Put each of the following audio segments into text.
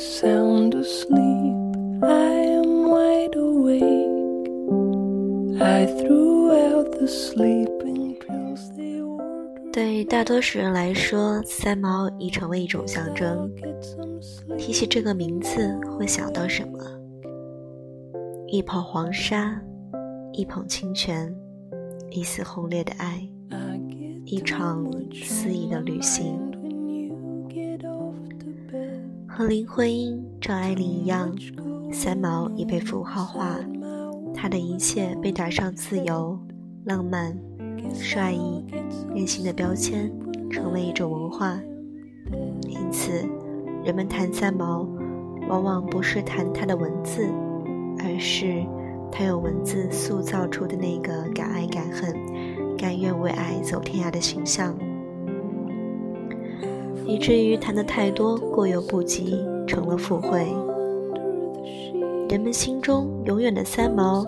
Sound asleep. I am wide awake. I threw out the sleeping pills they ordered. 对大多数人来说，三毛已成为一种象征。提起这个名字，会想到什么？一捧黄沙，一捧清泉，一丝轰烈的爱，一场肆意的旅行。和林徽因、张爱玲一样，三毛也被符号化，她的一切被打上自由、浪漫、率意、任性的标签，成为一种文化。因此，人们谈三毛，往往不是谈他的文字，而是他用文字塑造出的那个敢爱敢恨、甘愿为爱走天涯的形象。以至于谈的太多，过犹不及，成了附会。人们心中永远的三毛，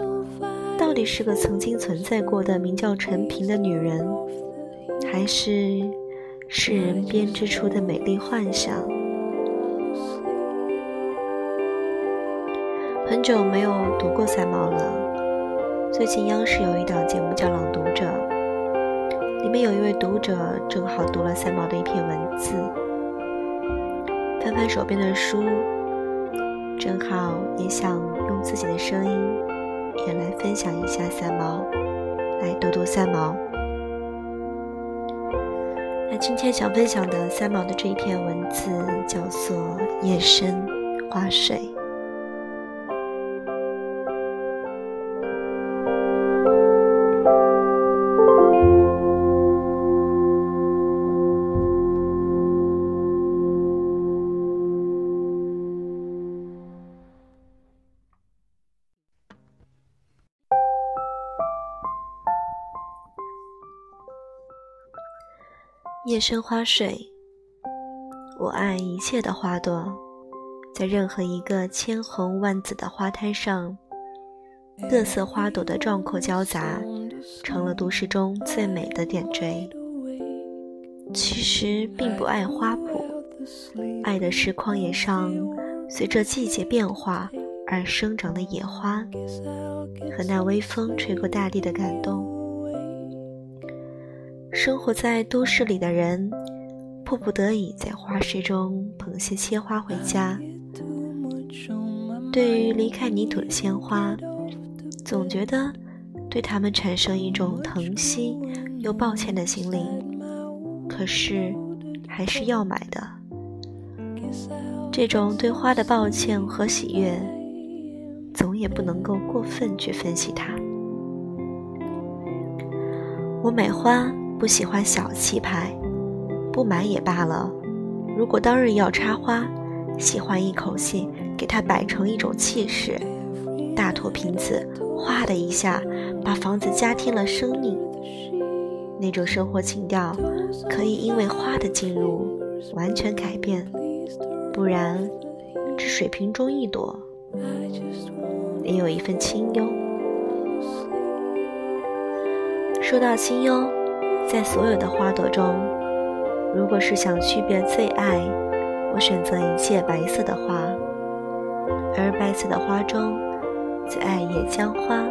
到底是个曾经存在过的名叫陈平的女人，还是世人编织出的美丽幻想？很久没有读过三毛了。最近央视有一档节目叫《朗读者》，里面有一位读者正好读了三毛的一篇文字，翻翻手边的书，正好也想用自己的声音也来分享一下三毛，来读读三毛。那今天想分享的三毛的这一篇文字叫做《夜深花睡》。夜深花睡，我爱一切的花朵，在任何一个千红万紫的花滩上，各色花朵的壮阔交杂，成了都市中最美的点缀。其实并不爱花圃，爱的是旷野上随着季节变化而生长的野花，和那微风吹过大地的感动。生活在都市里的人，迫不得已在花市中捧些鲜花回家。对于离开泥土的鲜花，总觉得对它们产生一种疼惜又抱歉的心理。可是，还是要买的。这种对花的抱歉和喜悦，总也不能够过分去分析它。我买花。不喜欢小气派，不买也罢了。如果当日要插花，喜欢一口气给它摆成一种气势，大坨瓶子，哗的一下把房子加添了生命。那种生活情调可以因为花的进入完全改变，不然只水瓶中一朵，也有一份清幽。说到清幽。在所有的花朵中，如果是想区别最爱，我选择一切白色的花。而白色的花中，最爱野姜花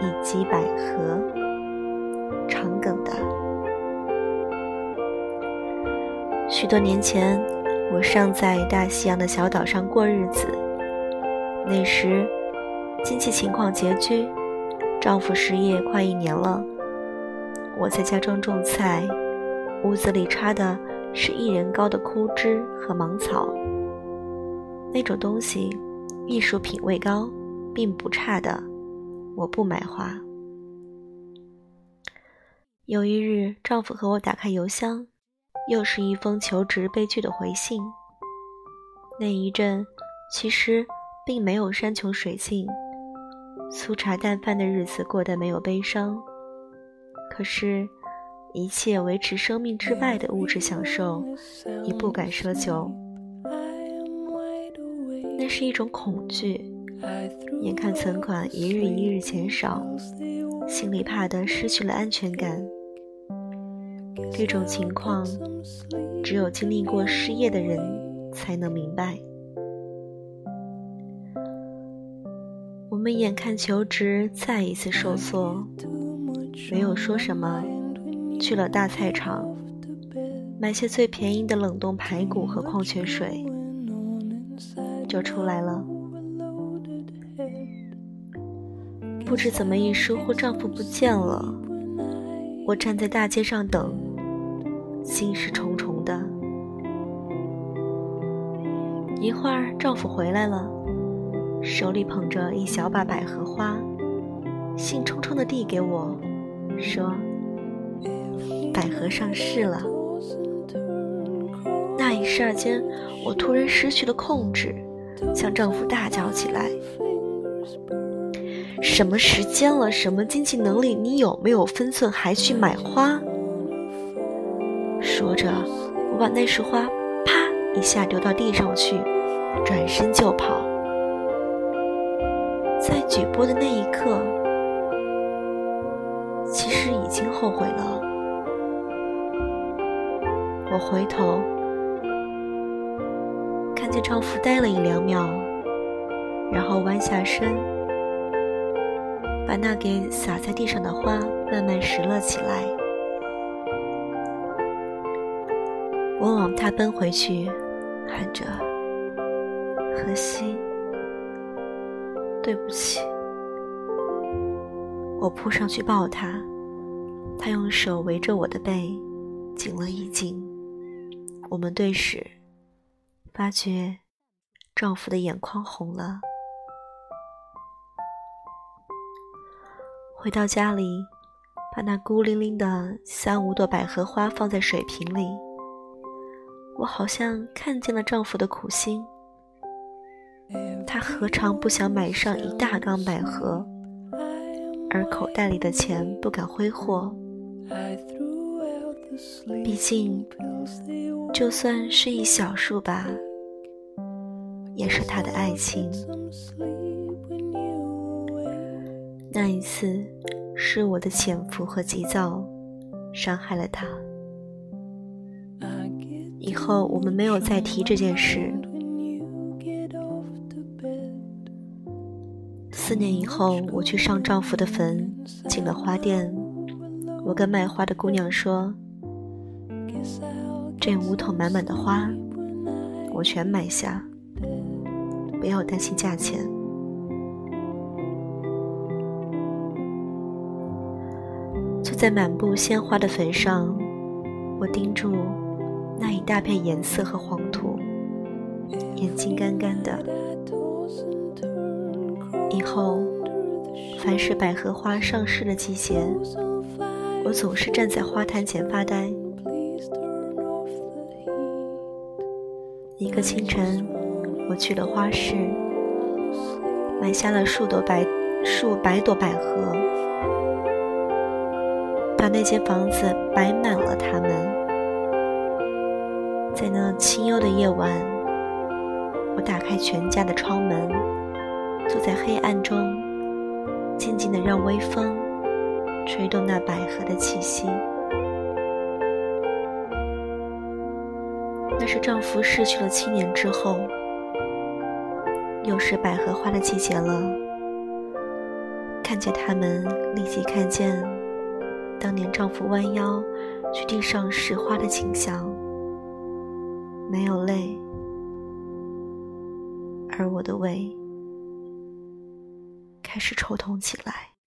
以及百合、长梗的。许多年前，我尚在大西洋的小岛上过日子，那时经济情况拮据，丈夫失业快一年了。我在家中种菜，屋子里插的是一人高的枯枝和芒草。那种东西，艺术品味高，并不差的。我不买花。有一日，丈夫和我打开邮箱，又是一封求职被拒的回信。那一阵，其实并没有山穷水尽，粗茶淡饭的日子过得没有悲伤。可是，一切维持生命之外的物质享受，已不敢奢求。那是一种恐惧，眼看存款一日一日减少，心里怕的失去了安全感。这种情况，只有经历过失业的人才能明白。我们眼看求职再一次受挫，没有说什么，去了大菜场，买些最便宜的冷冻排骨和矿泉水，就出来了。不知怎么一疏忽，丈夫不见了。我站在大街上等，心事重重的。一会儿，丈夫回来了。手里捧着一小把百合花，兴冲冲地递给我，说：“百合上市了。”那一霎间，我突然失去了控制，向丈夫大叫起来：“什么时间了？什么经济能力？你有没有分寸？还去买花？”说着，我把那束花啪一下丢到地上去，转身就跑。在举拨的那一刻，经后悔了。我回头，看见丈夫呆了一两秒，然后弯下身，把那给洒在地上的花慢慢拾了起来。我往他奔回去，喊着：“荷西。”对不起，我扑上去抱他，他用手围着我的背，紧了一紧。我们对视，发觉丈夫的眼眶红了。回到家里，把那孤零零的三五朵百合花放在水瓶里，我好像看见了丈夫的苦心。他何尝不想买上一大缸百合，而口袋里的钱不敢挥霍。毕竟，就算是一小束吧，也是他的爱情。那一次，是我的潜伏和急躁伤害了他。以后我们没有再提这件事。四年以后，我去上丈夫的坟，进了花店。我跟卖花的姑娘说：“这五桶满满的花，我全买下，不要担心价钱。”坐在满布鲜花的坟上，我盯住那一大片颜色和黄土，眼睛干干的。以后，凡是百合花上市的季节，我总是站在花坛前发呆。一个清晨，我去了花市，买下了数朵百数百朵百合，把那间房子摆满了它们。在那清幽的夜晚，我打开全家的窗门。坐在黑暗中，静静的让微风吹动那百合的气息。那是丈夫逝去了七年之后，又是百合花的季节了。看见他们，立即看见当年丈夫弯腰去地上拾花的景象，没有泪，而我的胃。开始抽痛起来。